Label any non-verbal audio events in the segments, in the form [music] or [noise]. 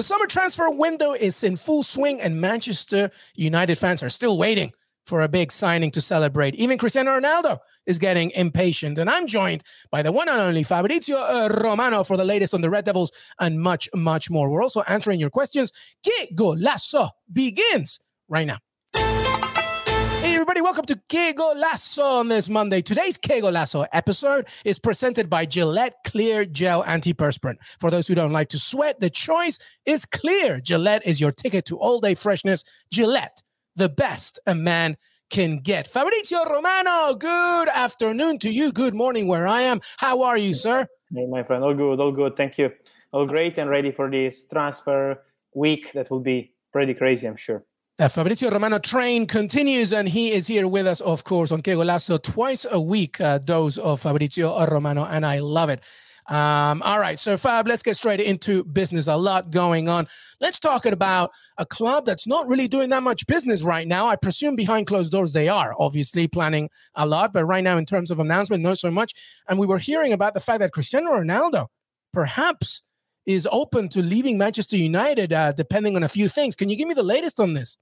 The summer transfer window is in full swing, and Manchester United fans are still waiting for a big signing to celebrate. Even Cristiano Ronaldo is getting impatient. And I'm joined by the one and only Fabrizio uh, Romano for the latest on the Red Devils and much, much more. We're also answering your questions. Que Golazo begins right now. Everybody, welcome to Que Golazo on this Monday. Today's Que Golazo episode is presented by Gillette Clear Gel Antiperspirant. For those who don't like to sweat, the choice is clear. Gillette is your ticket to all day freshness. Gillette, the best a man can get. Fabrizio Romano, good afternoon to you. Good morning where I am. How are you, sir? Hey, my friend. All good, all good. Thank you. All great and ready for this transfer week that will be pretty crazy, I'm sure. Fabrizio Romano train continues, and he is here with us, of course, on Que Golazo twice a week. Uh, dose of Fabrizio Romano, and I love it. Um, all right, so Fab, let's get straight into business. A lot going on. Let's talk about a club that's not really doing that much business right now. I presume behind closed doors they are obviously planning a lot, but right now, in terms of announcement, not so much. And we were hearing about the fact that Cristiano Ronaldo perhaps is open to leaving Manchester United, uh, depending on a few things. Can you give me the latest on this?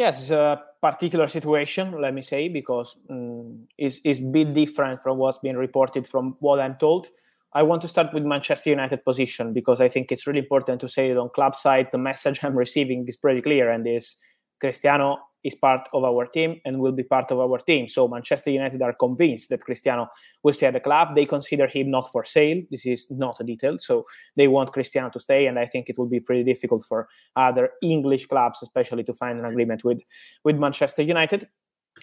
Yes, it's a particular situation, let me say, because um, it's, it's a bit different from what's been reported from what I'm told. I want to start with Manchester United position because I think it's really important to say that on club side, the message [laughs] I'm receiving is pretty clear and is Cristiano is part of our team and will be part of our team. So Manchester United are convinced that Cristiano will stay at the club. They consider him not for sale. This is not a detail. So they want Cristiano to stay, and I think it will be pretty difficult for other English clubs, especially to find an agreement with with Manchester United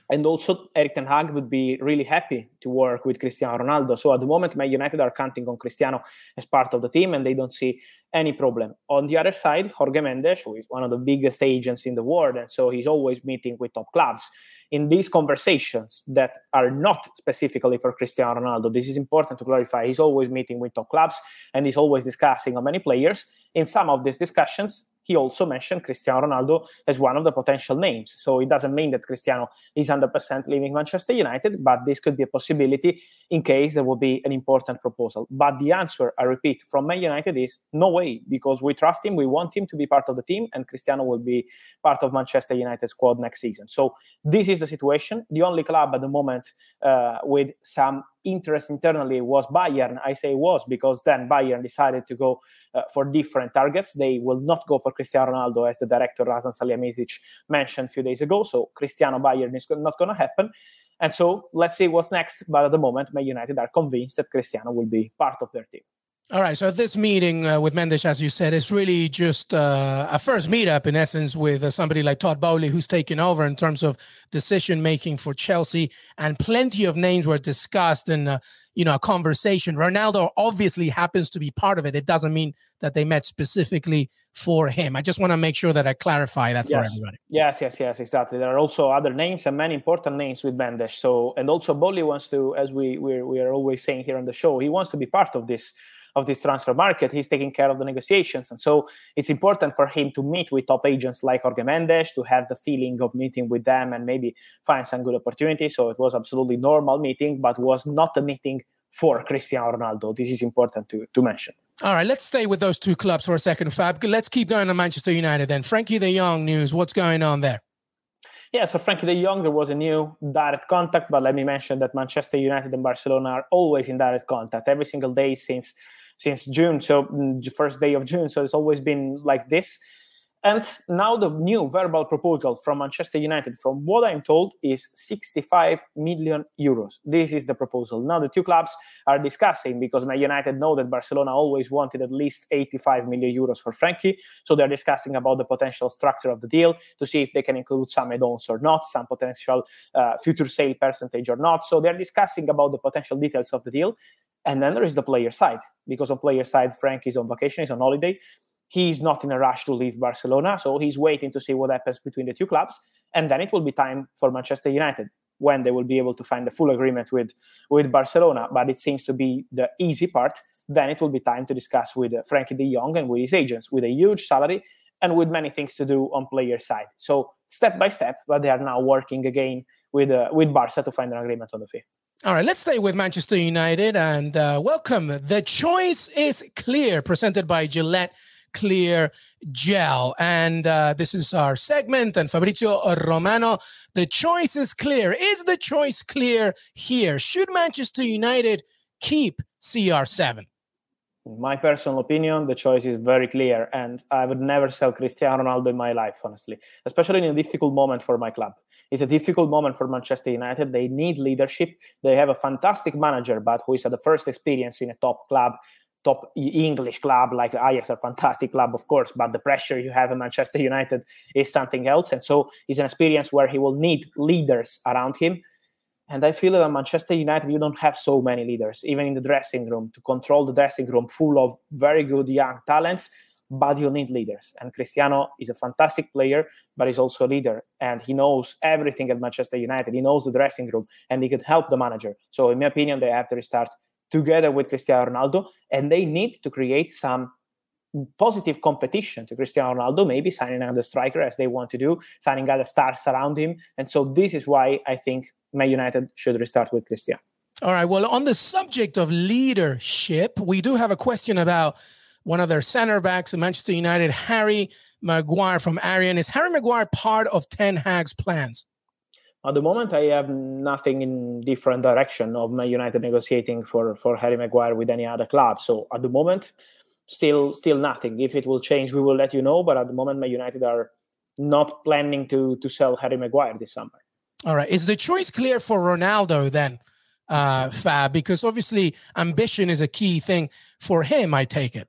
and also Erik ten Hag would be really happy to work with Cristiano Ronaldo. So at the moment, Man United are counting on Cristiano as part of the team, and they don't see any problem. On the other side, Jorge Mendes, who is one of the biggest agents in the world, and so he's always meeting with top clubs. In these conversations that are not specifically for Cristiano Ronaldo, this is important to clarify. He's always meeting with top clubs and he's always discussing on many players. In some of these discussions, he also mentioned Cristiano Ronaldo as one of the potential names. So it doesn't mean that Cristiano is 100% leaving Manchester United, but this could be a possibility in case there will be an important proposal. But the answer, I repeat, from Man United is no way, because we trust him, we want him to be part of the team, and Cristiano will be part of Manchester United squad next season. So this is the situation. The only club at the moment uh, with some interest internally was Bayern. I say was because then Bayern decided to go uh, for different targets. They will not go for Cristiano Ronaldo, as the director Hasan Salihamidzic mentioned a few days ago. So Cristiano Bayern is not going to happen. And so let's see what's next. But at the moment, Man United are convinced that Cristiano will be part of their team. All right. So this meeting uh, with Mendes, as you said, is really just uh, a first meetup, in essence, with uh, somebody like Todd Boehly, who's taken over in terms of decision making for Chelsea, and plenty of names were discussed in, uh, you know, a conversation. Ronaldo obviously happens to be part of it. It doesn't mean that they met specifically for him. I just want to make sure that I clarify that yes. for everybody. Yes, yes, yes, exactly. There are also other names and many important names with Mendes. So, and also Boehly wants to, as we we're, we are always saying here on the show, he wants to be part of this of this transfer market. He's taking care of the negotiations. And so it's important for him to meet with top agents like Jorge Mendes, to have the feeling of meeting with them and maybe find some good opportunities. So it was absolutely normal meeting, but was not a meeting for Cristiano Ronaldo. This is important to, to mention. All right, let's stay with those two clubs for a second, Fab. Let's keep going to Manchester United then. Frenkie de Jong news. What's going on there? Yeah, so Frenkie de Jong, there was a new direct contact, but let me mention that Manchester United and Barcelona are always in direct contact every single day since since June, so mm, the first day of June. So it's always been like this. And now the new verbal proposal from Manchester United, from what I'm told, is 65 million euros. This is the proposal. Now the two clubs are discussing because Man United know that Barcelona always wanted at least 85 million euros for Frenkie. So they're discussing about the potential structure of the deal to see if they can include some add-ons or not, some potential uh, future sale percentage or not. So they're discussing about the potential details of the deal. And then there is the player side, because on player side, Frank is on vacation, he's on holiday. He's not in a rush to leave Barcelona, so he's waiting to see what happens between the two clubs. And then it will be time for Manchester United when they will be able to find a full agreement with, with Barcelona. But it seems to be the easy part. Then it will be time to discuss with uh, Frenkie de Jong and with his agents, with a huge salary and with many things to do on player side. So step by step, but they are now working again with uh, with Barca to find an agreement on the fee. All right, let's stay with Manchester United and uh, welcome. The choice is clear, presented by Gillette clear gel. And uh, this is our segment. And Fabrizio Romano, the choice is clear. Is the choice clear here? Should Manchester United keep CR7? my personal opinion, the choice is very clear, and I would never sell Cristiano Ronaldo in my life, honestly, especially in a difficult moment for my club. It's a difficult moment for Manchester United. They need leadership. They have a fantastic manager, but who is at the first experience in a top club, top English club like Ajax, a fantastic club, of course, but the pressure you have in Manchester United is something else. And so it's an experience where he will need leaders around him. And I feel that at Manchester United, you don't have so many leaders, even in the dressing room, to control the dressing room full of very good young talents, but you need leaders. And Cristiano is a fantastic player, but he's also a leader. And he knows everything at Manchester United. He knows the dressing room and he could help the manager. So, in my opinion, they have to restart together with Cristiano Ronaldo, and they need to create some positive competition to Cristiano Ronaldo, maybe signing another striker as they want to do, signing other stars around him. And so this is why I think Man United should restart with Cristiano. All right. Well, on the subject of leadership, we do have a question about one of their center backs in Manchester United, Harry Maguire from Arian. Is Harry Maguire part of Ten Hag's plans? At the moment, I have nothing in different direction of Man United negotiating for, for Harry Maguire with any other club. So at the moment, still still nothing. If it will change, we will let you know. But at the moment, Man United are not planning to to sell Harry Maguire this summer. All right. Is the choice clear for Ronaldo then, uh, Fab? Because obviously ambition is a key thing for him, I take it.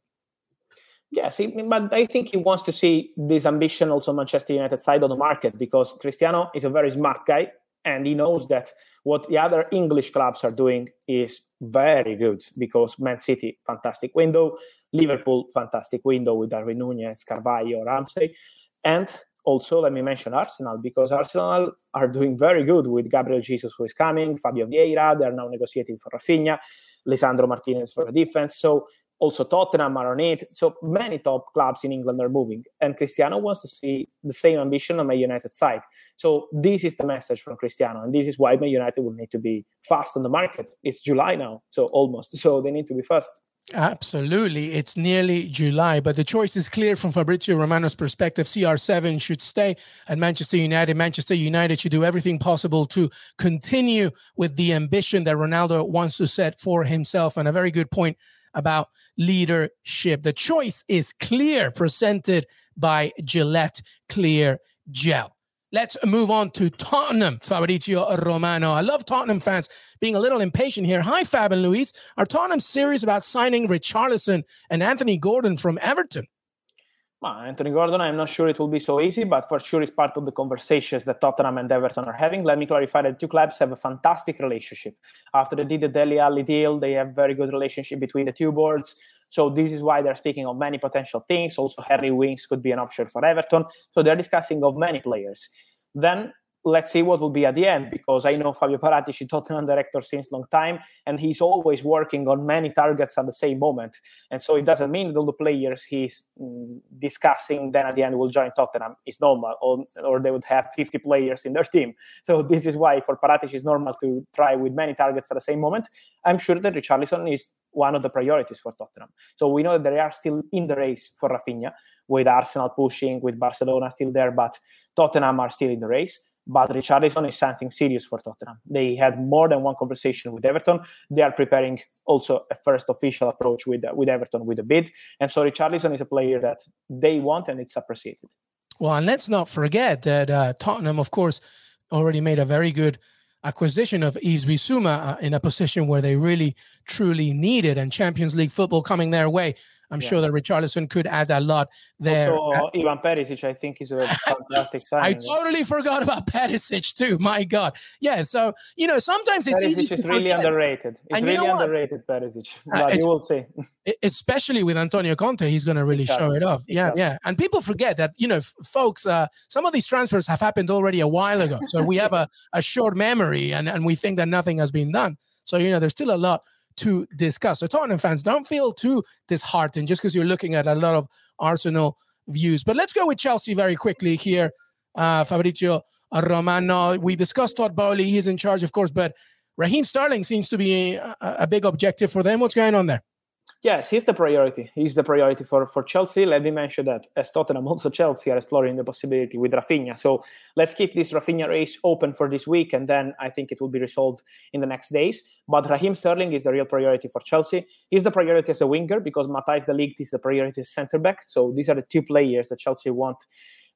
Yes, but I think he wants to see this ambition also Manchester United side on the market because Cristiano is a very smart guy and he knows that what the other English clubs are doing is very good because Man City, fantastic window, Liverpool, fantastic window with Darwin Nunez, Carvalho, Ramsey, and also let me mention Arsenal because Arsenal are doing very good with Gabriel Jesus who is coming, Fabio Vieira, they are now negotiating for Raphinha, Lisandro Martinez for the defense. So also Tottenham are on it. So many top clubs in England are moving. And Cristiano wants to see the same ambition on my United side. So this is the message from Cristiano. And this is why my United will need to be fast on the market. It's July now, so almost. So they need to be fast. Absolutely. It's nearly July, but the choice is clear from Fabrizio Romano's perspective. CR7 should stay at Manchester United. Manchester United should do everything possible to continue with the ambition that Ronaldo wants to set for himself. And a very good point about leadership. The choice is clear, presented by Gillette Clear Gel. Let's move on to Tottenham, Fabrizio Romano. I love Tottenham fans being a little impatient here. Hi, Fab and Luis. Are Tottenham serious about signing Richarlison and Anthony Gordon from Everton? Well, Anthony Gordon, I'm not sure it will be so easy, but for sure it's part of the conversations that Tottenham and Everton are having. Let me clarify that two clubs have a fantastic relationship. After they did the Dele Alli deal, they have very good relationship between the two boards. So this is why they're speaking of many potential things. Also, Harry Winks could be an option for Everton. So they're discussing of many players. Then let's see what will be at the end because I know Fabio Paratici, Tottenham director since long time, and he's always working on many targets at the same moment. And so it doesn't mean that all the players he's mm, discussing then at the end will join Tottenham. It's normal, or, or they would have 50 players in their team. So this is why for Paratici it's normal to try with many targets at the same moment. I'm sure that Richarlison is one of the priorities for Tottenham. So we know that they are still in the race for Raphinha, with Arsenal pushing, with Barcelona still there, but Tottenham are still in the race. But Richarlison is something serious for Tottenham. They had more than one conversation with Everton. They are preparing also a first official approach with with Everton with a bid. And so Richarlison is a player that they want and it's appreciated. Well, and let's not forget that uh, Tottenham, of course, already made a very good acquisition of Yves Bissouma uh, in a position where they really truly needed and Champions League football coming their way. I'm yeah. sure that Richarlison could add a lot there. Also, uh, Ivan Perisic, I think, is a [laughs] fantastic sign. I totally forgot about Perisic too. My God, yeah. So you know, sometimes it's Perisic easy. Perisic is really underrated. It's and really you know underrated, Perisic. Uh, but uh, you will see. Especially with Antonio Conte, he's going to really exactly. show it off. Yeah, exactly. yeah. And people forget that you know, folks. Uh, some of these transfers have happened already a while ago, so we have a, [laughs] a short memory, and and we think that nothing has been done. So you know, there's still a lot to discuss. So Tottenham fans, don't feel too disheartened just because you're looking at a lot of Arsenal views. But let's go with Chelsea very quickly here. Uh, Fabrizio Romano. We discussed Todd Boehly. He's in charge, of course, but Raheem Sterling seems to be a, a, big objective for them. What's going on there? Yes, he's the priority. He's the priority for, for Chelsea. Let me mention that as Tottenham, [laughs] also Chelsea are exploring the possibility with Raphinha. So let's keep this Raphinha race open for this week, and then I think it will be resolved in the next days. But Raheem Sterling is the real priority for Chelsea. He's the priority as a winger because Matthijs de Ligt is the priority as centre back. So these are the two players that Chelsea want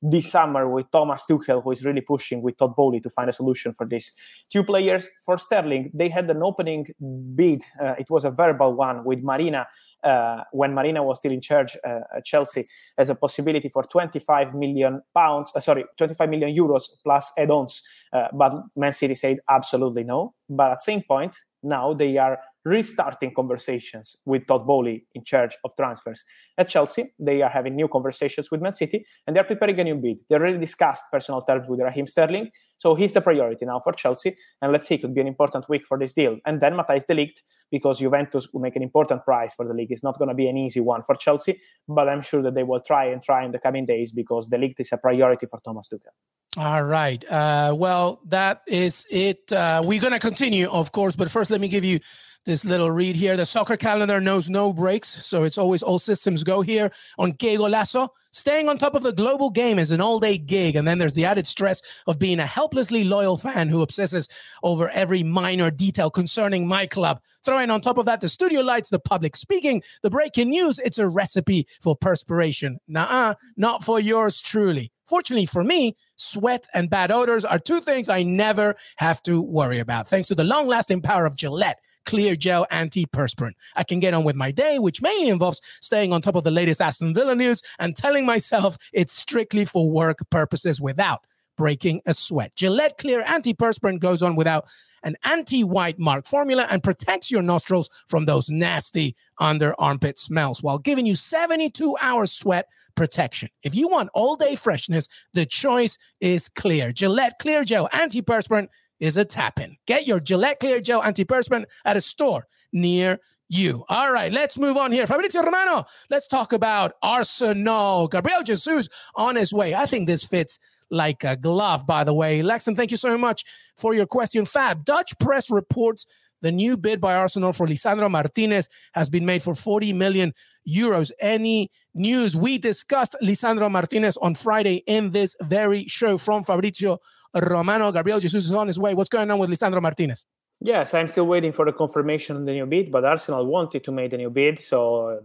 this summer with Thomas Tuchel, who is really pushing with Todd Boehly to find a solution for this. Two players for Sterling, they had an opening bid. Uh, it was a verbal one with Marina uh, when Marina was still in charge uh, at Chelsea as a possibility for 25 million pounds, uh, sorry, 25 million euros plus add-ons. Uh, but Man City said absolutely no. But at the same point, now they are restarting conversations with Todd Boehly in charge of transfers. At Chelsea, they are having new conversations with Man City and they're preparing a new bid. They already discussed personal terms with Raheem Sterling, so he's the priority now for Chelsea. And let's see, it could be an important week for this deal. And then Matthijs de Ligt, because Juventus will make an important price for de Ligt. It's not going to be an easy one for Chelsea, but I'm sure that they will try and try in the coming days because de Ligt is a priority for Thomas Tuchel. All right. Uh, well, that is it. Uh, we're going to continue, of course, but first, let me give you this little read here. The soccer calendar knows no breaks, so it's always all systems go here on Que Golazo. Staying on top of the global game is an all day gig, and then there's the added stress of being a helplessly loyal fan who obsesses over every minor detail concerning my club. Throwing on top of that the studio lights, the public speaking, the breaking news, it's a recipe for perspiration. Nah, not for yours truly. Fortunately for me, sweat and bad odors are two things I never have to worry about, thanks to the long lasting power of Gillette Clear Gel Antiperspirant. I can get on with my day, which mainly involves staying on top of the latest Aston Villa news and telling myself it's strictly for work purposes without breaking a sweat. Gillette Clear Antiperspirant goes on without an anti-white mark formula and protects your nostrils from those nasty under armpit smells while giving you 72 hours sweat protection. If you want all day freshness, the choice is clear. Gillette Clear Gel Antiperspirant is a tap in. Get your Gillette Clear Gel antiperspirant at a store near you. All right, let's move on here. Fabrizio Romano, let's talk about Arsenal. Gabriel Jesus on his way. I think this fits like a glove, by the way. Lexon, thank you so much for your question. Fab, Dutch press reports the new bid by Arsenal for Lisandro Martinez has been made for 40 million euros. Any news? We discussed Lisandro Martinez on Friday in this very show from Fabrizio Romano. Gabriel Jesus is on his way. What's going on with Lisandro Martinez? Yes, I'm still waiting for the confirmation on the new bid, but Arsenal wanted to make the new bid, so uh,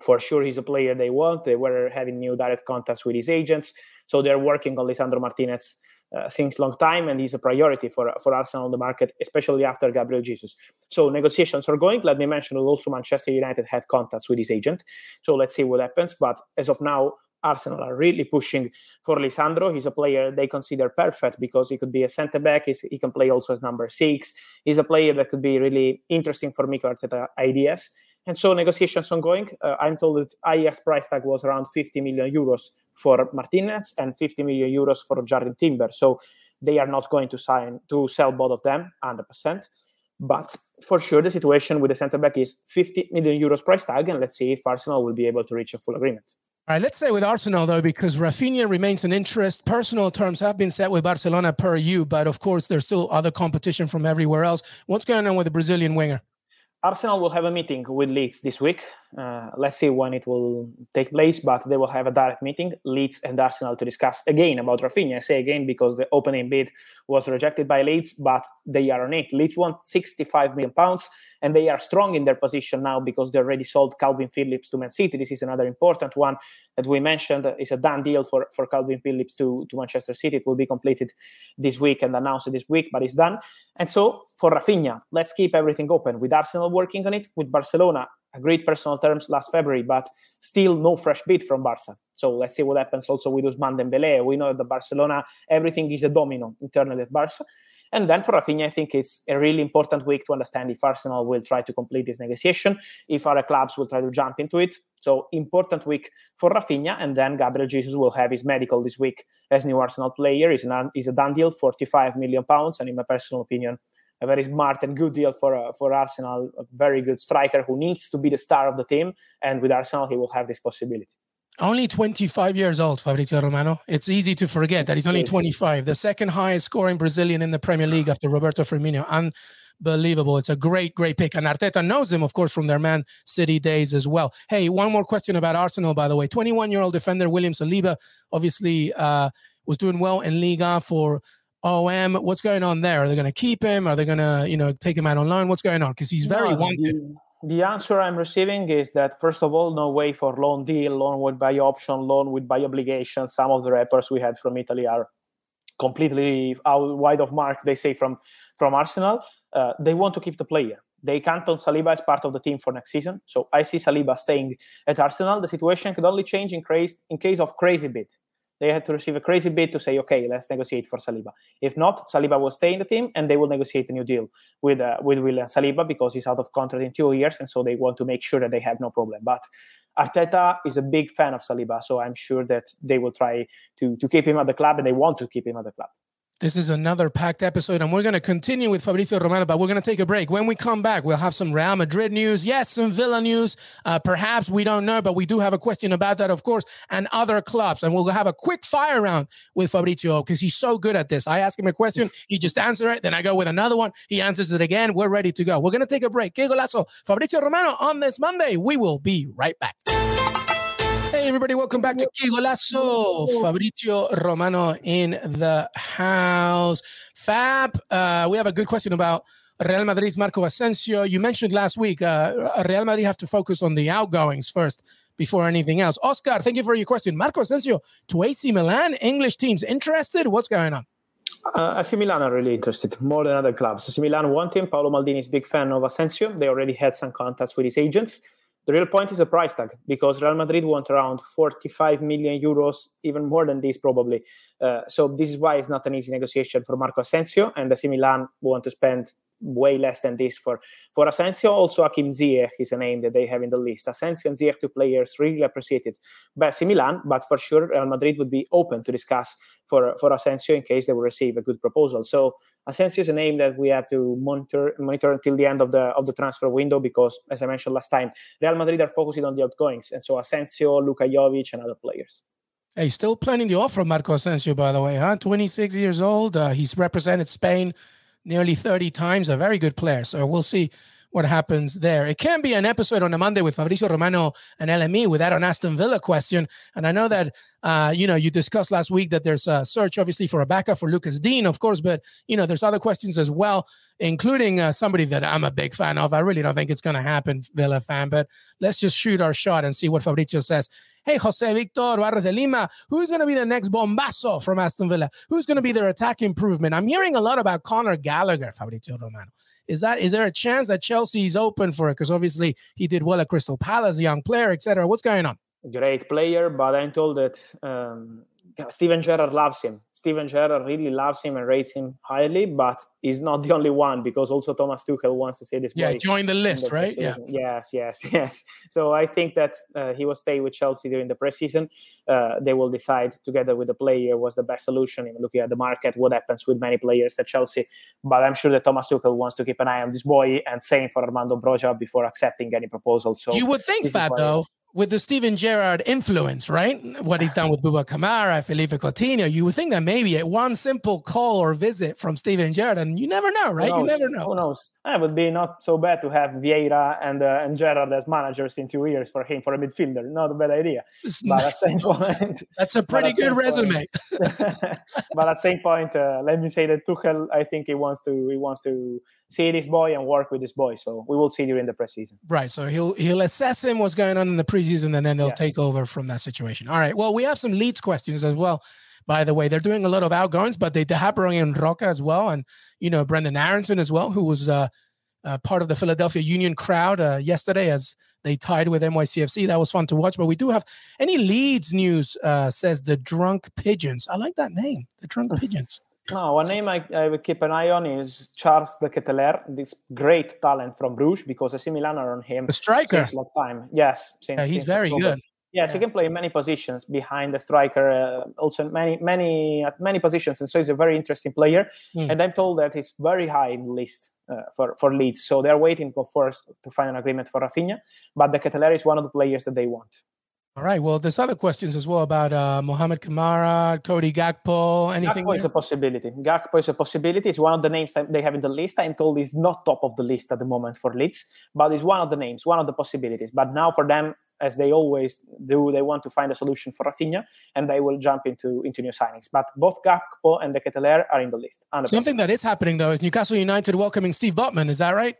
for sure he's a player they want. They were having new direct contacts with his agents, so they're working on Lisandro Martinez uh, since long time, and he's a priority for for Arsenal on the market, especially after Gabriel Jesus. So negotiations are going. Let me mention that also Manchester United had contacts with his agent, so let's see what happens. But as of now, Arsenal are really pushing for Lisandro. He's a player they consider perfect because he could be a centre back. He's, he can play also as number six. He's a player that could be really interesting for Mikel Arteta ideas. And so negotiations ongoing. Uh, I'm told that Ajax price tag was around 50 million euros for Martinez and 50 million euros for Jurrien Timber. So they are not going to sign to sell both of them 100%. But for sure, the situation with the centre back is 50 million euros price tag, and let's see if Arsenal will be able to reach a full agreement. All right, let's say with Arsenal though, because Raphinha remains an interest. Personal terms have been set with Barcelona per you, but of course there's still other competition from everywhere else. What's going on with the Brazilian winger? Arsenal will have a meeting with Leeds this week. Uh, let's see when it will take place, but they will have a direct meeting, Leeds and Arsenal, to discuss again about Raphinha. I say again because the opening bid was rejected by Leeds, but they are on it. Leeds want 65 million pounds, and they are strong in their position now because they already sold Kalvin Phillips to Man City. This is another important one that we mentioned. It's a done deal for, for Kalvin Phillips to, to Manchester City. It will be completed this week and announced this week, but it's done. And so for Raphinha, let's keep everything open with Arsenal working on it, with Barcelona agreed personal terms last February, but still no fresh bid from Barca. So let's see what happens also with Ousmane Dembele. We know that the Barcelona, everything is a domino internally at Barca. And then for Raphinha, I think it's a really important week to understand if Arsenal will try to complete this negotiation, if other clubs will try to jump into it. So important week for Raphinha, and then Gabriel Jesus will have his medical this week as new Arsenal player. Is an is a done deal, 45 million pounds, and in my personal opinion, a very smart and good deal for uh, for Arsenal. A very good striker who needs to be the star of the team, and with Arsenal, he will have this possibility. Only 25 years old, Fabrizio Romano. It's easy to forget that he's only 25, the second highest scoring Brazilian in the Premier League after Roberto Firmino. Unbelievable. It's a great, great pick. And Arteta knows him, of course, from their Man City days as well. Hey, one more question about Arsenal, by the way. 21 year old defender William Saliba obviously uh, was doing well in Liga for OM. What's going on there? Are they going to keep him? Are they going to, you know, take him out on loan? What's going on? Because he's very no, wanted. The, the, answer I'm receiving is that first of all, no way for loan deal, loan with buy option, loan with buy obligation. Some of the rappers we had from Italy are completely out wide of mark. They say from from Arsenal, uh, they want to keep the player. They count on Saliba as part of the team for next season. So I see Saliba staying at Arsenal. The situation could only change in, craze, in case of crazy bid. They had to receive a crazy bid to say, okay, let's negotiate for Saliba. If not, Saliba will stay in the team, and they will negotiate a new deal with uh, with William Saliba because he's out of contract in two years, and so they want to make sure that they have no problem. But Arteta is a big fan of Saliba, so I'm sure that they will try to to keep him at the club, and they want to keep him at the club. This is another packed episode, and we're going to continue with Fabrizio Romano, but we're going to take a break. When we come back, we'll have some Real Madrid news. Yes, some Villa news. Uh, perhaps we don't know, but we do have a question about that, of course, and other clubs. And we'll have a quick fire round with Fabrizio because he's so good at this. I ask him a question, he just answers it. Then I go with another one. He answers it again. We're ready to go. We're going to take a break. Que golazo. Fabrizio Romano on this Monday. We will be right back. Hey, everybody, welcome back to Golazo. Fabrizio Romano in the house. Fab, uh, we have a good question about Real Madrid's Marco Asensio. You mentioned last week uh, Real Madrid have to focus on the outgoings first before anything else. Oscar, thank you for your question. Marco Asensio to AC Milan. English teams interested? What's going on? Uh, AC Milan are really interested, more than other clubs. AC Milan want him. Paolo Maldini is big fan of Asensio. They already had some contacts with his agents. The real point is the price tag because Real Madrid want around 45 million euros, even more than this probably. Uh, so this is why it's not an easy negotiation for Marco Asensio, and AC Milan want to spend way less than this for for Asensio. Also, Hakim Ziyech is a name that they have in the list. Asensio and Ziyech, two players really appreciated by Milan, but for sure Real Madrid would be open to discuss for for Asensio in case they will receive a good proposal. So Asensio is a name that we have to monitor monitor until the end of the of the transfer window because, as I mentioned last time, Real Madrid are focusing on the outgoings, and so Asensio, Luka Jovic, and other players. Hey, still planning the offer, Marco Asensio, by the way, huh? 26 years old. Uh, he's represented Spain nearly 30 times, a very good player. So we'll see what happens there. It can be an episode on a Monday with Fabrizio Romano and LME with that on Aston Villa question. And I know that, uh, you know, you discussed last week that there's a search, obviously, for a backup for Lucas Digne, of course, but, you know, there's other questions as well, including uh, somebody that I'm a big fan of. I really don't think it's going to happen, Villa fan, but let's just shoot our shot and see what Fabrizio says. Hey, Jose Victor Barros de Lima, who's going to be the next bombazo from Aston Villa? Who's going to be their attack improvement? I'm hearing a lot about Conor Gallagher, Fabrizio Romano. Is that is there a chance that Chelsea's open for it? Because obviously he did well at Crystal Palace, a young player, etc. What's going on? Great player, but I'm told that um, Steven Gerrard loves him. Steven Gerrard really loves him and rates him highly, but he's not the only one because also Thomas Tuchel wants to see this. Yeah, join the list, the right? Yeah. Yes, yes, [laughs] yes. So I think that uh, he will stay with Chelsea during the preseason. Uh, they will decide together with the player what's the best solution. Even looking at the market, what happens with many players at Chelsea. But I'm sure that Thomas Tuchel wants to keep an eye on this boy and same for Armando Broja before accepting any proposal. So you would think, Fab, though with the Steven Gerrard influence, right? What he's done with Bouba Kamara, Philippe Coutinho, you would think that maybe one simple call or visit from Steven Gerrard, and you never know, right? You never know. Who knows? It would be not so bad to have Vieira and uh, and Gerrard as managers in two years for him for a midfielder. Not a bad idea. but at same [laughs] point, that's a pretty good resume. Point, [laughs] but at the same point, uh, let me say that Tuchel, I think he wants to he wants to see this boy and work with this boy. So we will see during the preseason. Right. So he'll he'll assess him what's going on in the preseason, and then they'll yeah. take over from that situation. All right. Well, we have some Leeds questions as well. By the way, they're doing a lot of outgoings, but they, they have Brian Roca as well, and you know Brendan Aaronson as well, who was uh, uh, part of the Philadelphia Union crowd uh, yesterday as they tied with NYCFC. That was fun to watch. But we do have any Leeds news. Uh, says the Drunk Pigeons. I like that name, the Drunk [laughs] Pigeons. No, one name I, I would keep an eye on is Charles de Ketelaere, this great talent from Bruges, because AC Milan are on him. The striker. Since long time. Yes. Since, yeah, he's since very October. good. Yes, yeah. he can play in many positions behind the striker, uh, also many, many, at many positions, and so he's a very interesting player. Mm. And I'm told that he's very high in the list uh, for for Leeds, so they're waiting for first to find an agreement for Raphinha. But De Ketelaere is one of the players that they want. All right. Well, there's other questions as well about uh, Mohamed Kamara, Cody Gakpo. Anything? Gakpo is a possibility. Gakpo is a possibility. It's one of the names they have in the list. I'm told he's not top of the list at the moment for Leeds, but it's one of the names, one of the possibilities. But now for them, as they always do, they want to find a solution for Raphinha, and they will jump into into new signings. But both Gakpo and De Ketelaere are in the list. 100%. Something that is happening though is Newcastle United welcoming Sven Botman. Is that right?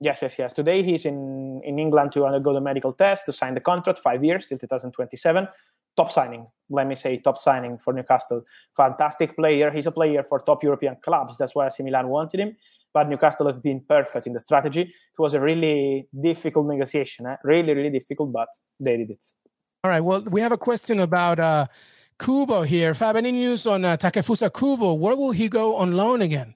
Yes, yes, yes. Today he's in, in England to undergo the medical test to sign the contract, five years till 2027. Top signing, let me say, top signing for Newcastle. Fantastic player. He's a player for top European clubs. That's why Milan wanted him. But Newcastle has been perfect in the strategy. It was a really difficult negotiation, eh? really, really difficult, but they did it. All right. Well, we have a question about uh, Kubo here. Fab, any news on uh, Takefusa Kubo? Where will he go on loan again?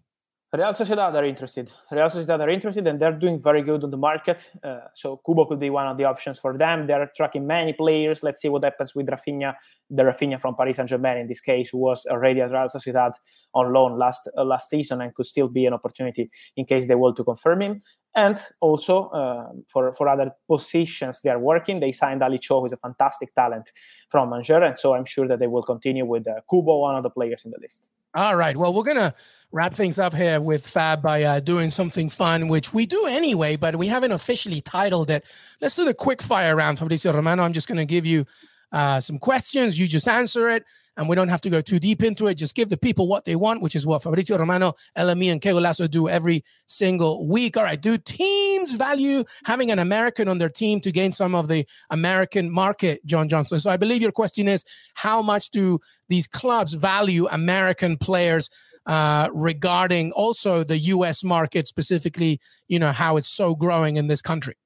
Real Sociedad are interested. Real Sociedad are interested, and they're doing very good on the market. Uh, so Kubo could be one of the options for them. They're tracking many players. Let's see what happens with Rafinha, the Rafinha from Paris Saint Germain in this case, who was already at Real Sociedad on loan last uh, last season and could still be an opportunity in case they want to confirm him. And also uh, for, for other positions they are working, they signed Ali Cho, who is a fantastic talent from Angers. And so I'm sure that they will continue with uh, Kubo, one of the players in the list. All right. Well, we're going to wrap things up here with Fab by uh, doing something fun, which we do anyway, but we haven't officially titled it. Let's do the quick fire round, Fabrizio Romano. I'm just going to give you uh, some questions. You just answer it, and we don't have to go too deep into it. Just give the people what they want, which is what Fabrizio Romano, LME, and Que Golazo do every single week. All right. Do teams value having an American on their team to gain some of the American market, John Johnson? So I believe your question is how much do these clubs value American players? Uh, regarding also the U.S. market specifically, you know how it's so growing in this country.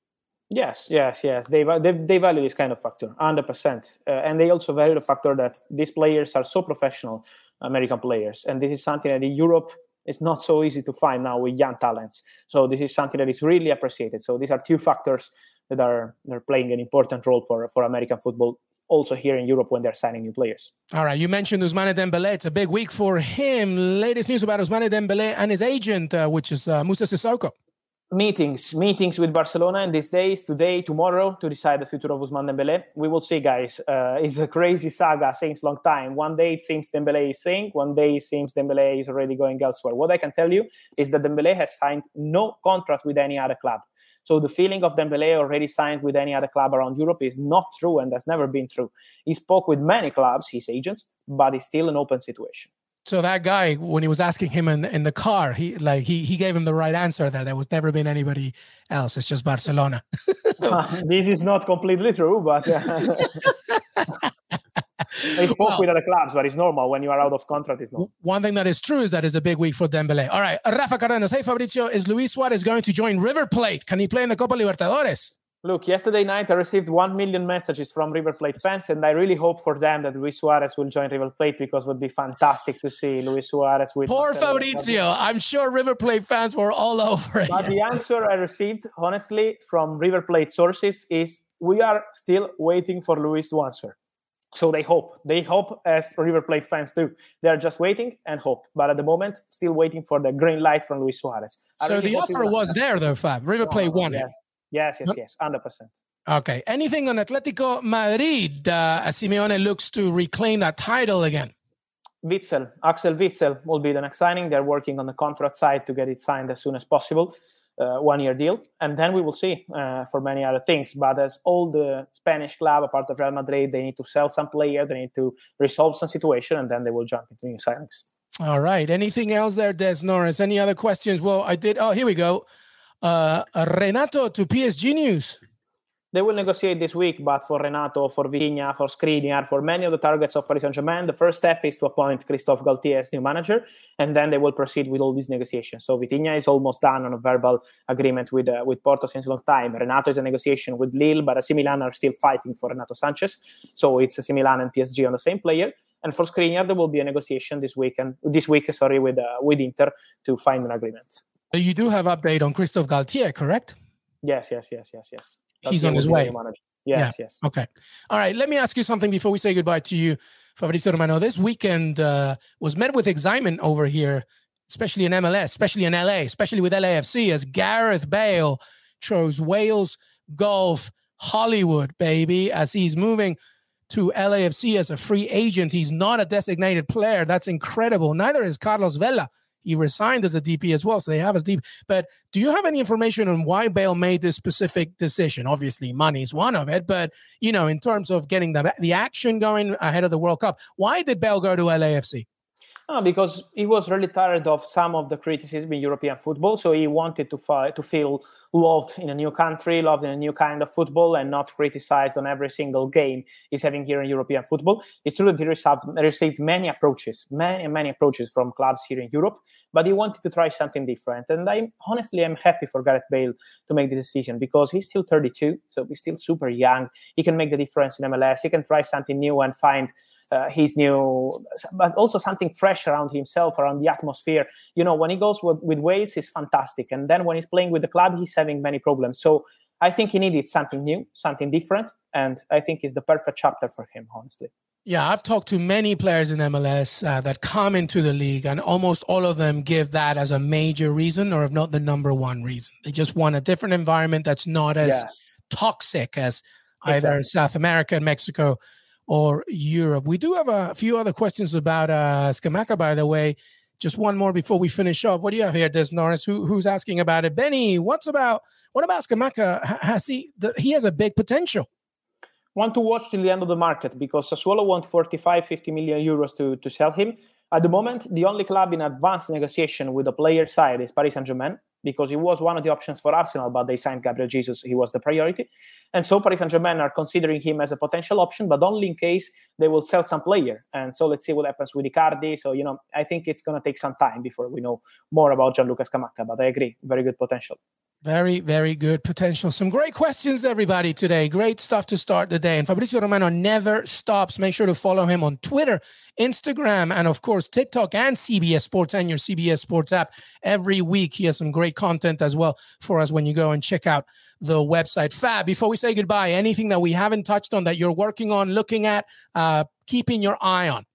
Yes, yes, yes. They, they, they value this kind of factor, 100%. Uh, and they also value the factor that these players are so professional, American players. And this is something that in Europe is not so easy to find now with young talents. So this is something that is really appreciated. So these are two factors that are, are playing an important role for, for American football also here in Europe when they're signing new players. All right, you mentioned Ousmane Dembele. It's a big week for him. Latest news about Ousmane Dembele and his agent, uh, which is uh, Moussa Sissoko meetings meetings with barcelona in these days today tomorrow to decide the future of Ousmane Dembele we will see guys. Uh, it's a crazy saga since long time. One day it seems Dembele is saying one day it seems Dembele is already going elsewhere. What I can tell you is that Dembele has signed no contract with any other club. So the feeling of Dembele already signed with any other club around Europe is not true and has never been true. He spoke with many clubs his agents but it's still an open situation so that guy, when he was asking him in, in the car, he like he he gave him the right answer there. There was never been anybody else. It's just Barcelona. [laughs] uh, this is not completely true, but uh, [laughs] I spoke well, with other clubs, but it's normal when you are out of contract. It's not. One thing that is true is that it's a big week for Dembele. All right, Rafa Cardenas. Hey Fabrizio, is Luis Suarez going to join River Plate? Can he play in the Copa Libertadores? Look, yesterday night I received 1 million messages from River Plate fans, and I really hope for them that Luis Suarez will join River Plate because it would be fantastic to see Luis Suarez with. Poor Fabrizio. I'm sure River Plate fans were all [laughs] over it. But the answer I received, honestly, from River Plate sources is we are still waiting for Luis to answer. So they hope. They hope as River Plate fans do. They're just waiting and hope. But at the moment, still waiting for the green light from Luis Suarez. I so really the offer was there, though, Fab. River Plate won yeah. it. Yes, yes, yes, hundred percent. Okay. Anything on Atletico Madrid uh, as Simeone looks to reclaim that title again? Witsel, Axel Witsel will be the next signing. They're working on the contract side to get it signed as soon as possible, uh, one year deal, and then we will see uh, for many other things. But as all the Spanish club, apart of Real Madrid, they need to sell some player, they need to resolve some situation, and then they will jump into new signings. All right. Anything else there, Des Norris? Any other questions? Well, I did. Oh, here we go. Uh, Renato to PSG news. They will negotiate this week, but for Renato, for Vitinha, for Skriniar, for many of the targets of Paris Saint-Germain, the first step is to appoint Christophe Galtier as new manager, and then they will proceed with all these negotiations. So Vitinha is almost done on a verbal agreement with uh, with Porto since a long time. Renato is a negotiation with Lille, but AC Milan are still fighting for Renato Sanchez. So it's AC Milan and PSG on the same player. And for Skriniar, there will be a negotiation this weekend, this week, sorry, with uh, with Inter to find an agreement. So you do have update on Christophe Galtier, correct? Yes, yes, yes, yes, yes. Galtier He's on his way. Yes, yeah. yes. Okay. All right. Let me ask you something before we say goodbye to you, Fabrizio Romano. This weekend uh, was met with excitement over here, especially in MLS, especially in LA, especially with LAFC, as Gareth Bale chose Wales, golf, Hollywood, baby, as he's moving to LAFC as a free agent. He's not a designated player. That's incredible. Neither is Carlos Vela. He resigned as a DP as well, so they have a DP. But do you have any information on why Bale made this specific decision? Obviously, money is one of it, but you know, in terms of getting the the action going ahead of the World Cup, why did Bale go to LAFC? No, because he was really tired of some of the criticism in European football. So he wanted to fight, to feel loved in a new country, loved in a new kind of football, and not criticized on every single game he's having here in European football. It's true that he received, received many approaches, many many approaches from clubs here in Europe, but he wanted to try something different. And I honestly I'm happy for Gareth Bale to make the decision because he's still 32, so he's still super young. He can make the difference in MLS. He can try something new and find uh, his new, but also something fresh around himself, around the atmosphere. You know, when he goes with, with Wales, he's fantastic, and then when he's playing with the club, he's having many problems. So I think he needed something new, something different, and I think it's the perfect chapter for him, honestly. Yeah, I've talked to many players in MLS uh, that come into the league, and almost all of them give that as a major reason, or if not the number one reason. They just want a different environment that's not as yeah. toxic as exactly. either South America and Mexico or Europe. We do have a few other questions about uh, Scamacca, by the way. Just one more before we finish off. What do you have here, Des Norris? Who, who's asking about it? Benny, what's about what about Scamacca? Has he the, he has a big potential? Want to watch till the end of the market because Sassuolo want 45, 50 million euros to, to sell him. At the moment, the only club in advanced negotiation with the player side is Paris Saint Germain because he was one of the options for Arsenal, but they signed Gabriel Jesus. He was the priority. And so Paris Saint Germain are considering him as a potential option, but only in case they will sell some player. And so let's see what happens with Icardi. So, you know, I think it's going to take some time before we know more about Gianluca Scamacca, but I agree, very good potential. Very, very good potential. Some great questions, everybody, today. Great stuff to start the day. And Fabrizio Romano never stops. Make sure to follow him on Twitter, Instagram, and of course, TikTok and CBS Sports and your CBS Sports app. Every week, he has some great content as well for us when you go and check out the website. Fab, before we say goodbye, anything that we haven't touched on that you're working on, looking at, uh, keeping your eye on?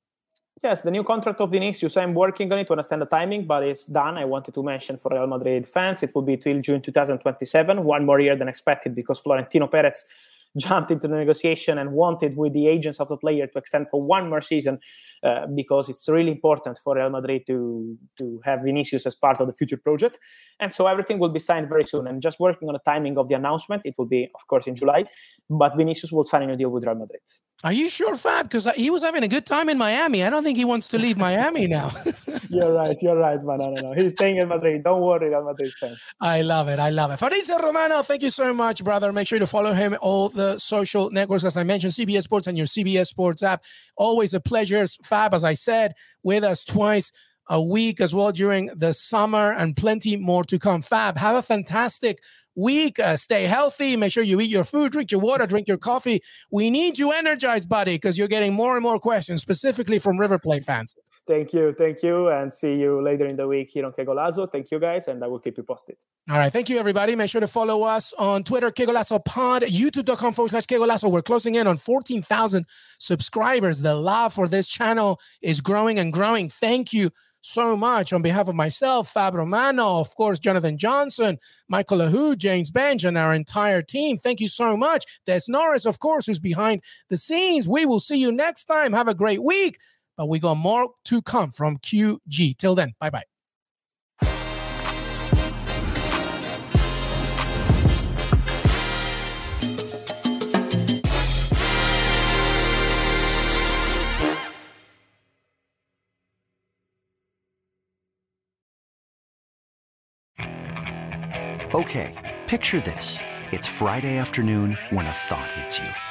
Yes, the new contract of Vinicius, I'm working on it to understand the timing, but it's done. I wanted to mention for Real Madrid fans, it will be till June 2027, one more year than expected because Florentino Perez jumped into the negotiation and wanted with the agents of the player to extend for one more season uh, because it's really important for Real Madrid to to have Vinicius as part of the future project. And so everything will be signed very soon. I'm just working on the timing of the announcement. It will be, of course, in July, but Vinicius will sign a new deal with Real Madrid. Are you sure, Fab? Because he was having a good time in Miami. I don't think he wants to leave Miami now. [laughs] you're right. You're right, man. No, no, no. He's staying in Madrid. Don't worry, Real Madrid fans. I love it. I love it. Fabrizio Romano, thank you so much, brother. Make sure to follow him all the social networks, as I mentioned, CBS Sports and your CBS Sports app. Always a pleasure, Fab. As I said, with us twice a week as well during the summer, and plenty more to come. Fab, have a fantastic week. Uh, stay healthy. Make sure you eat your food, drink your water, drink your coffee. We need you energized, buddy, because you're getting more and more questions, specifically from River Plate fans. Thank you. Thank you. And see you later in the week here on Que Golazo. Thank you, guys. And I will keep you posted. All right. Thank you, everybody. Make sure to follow us on Twitter, Kegolazo Pod, youtube.com forward slash Kegolazo. We're closing in on 14,000 subscribers. The love for this channel is growing and growing. Thank you so much on behalf of myself, Fab Romano, of course, Jonathan Johnson, Michael Lahoud, James Benge, and our entire team. Thank you so much. Des Norris, of course, who's behind the scenes. We will see you next time. Have a great week. But we got more to come from QG. Till then, bye bye. Okay, picture this. It's Friday afternoon when a thought hits you.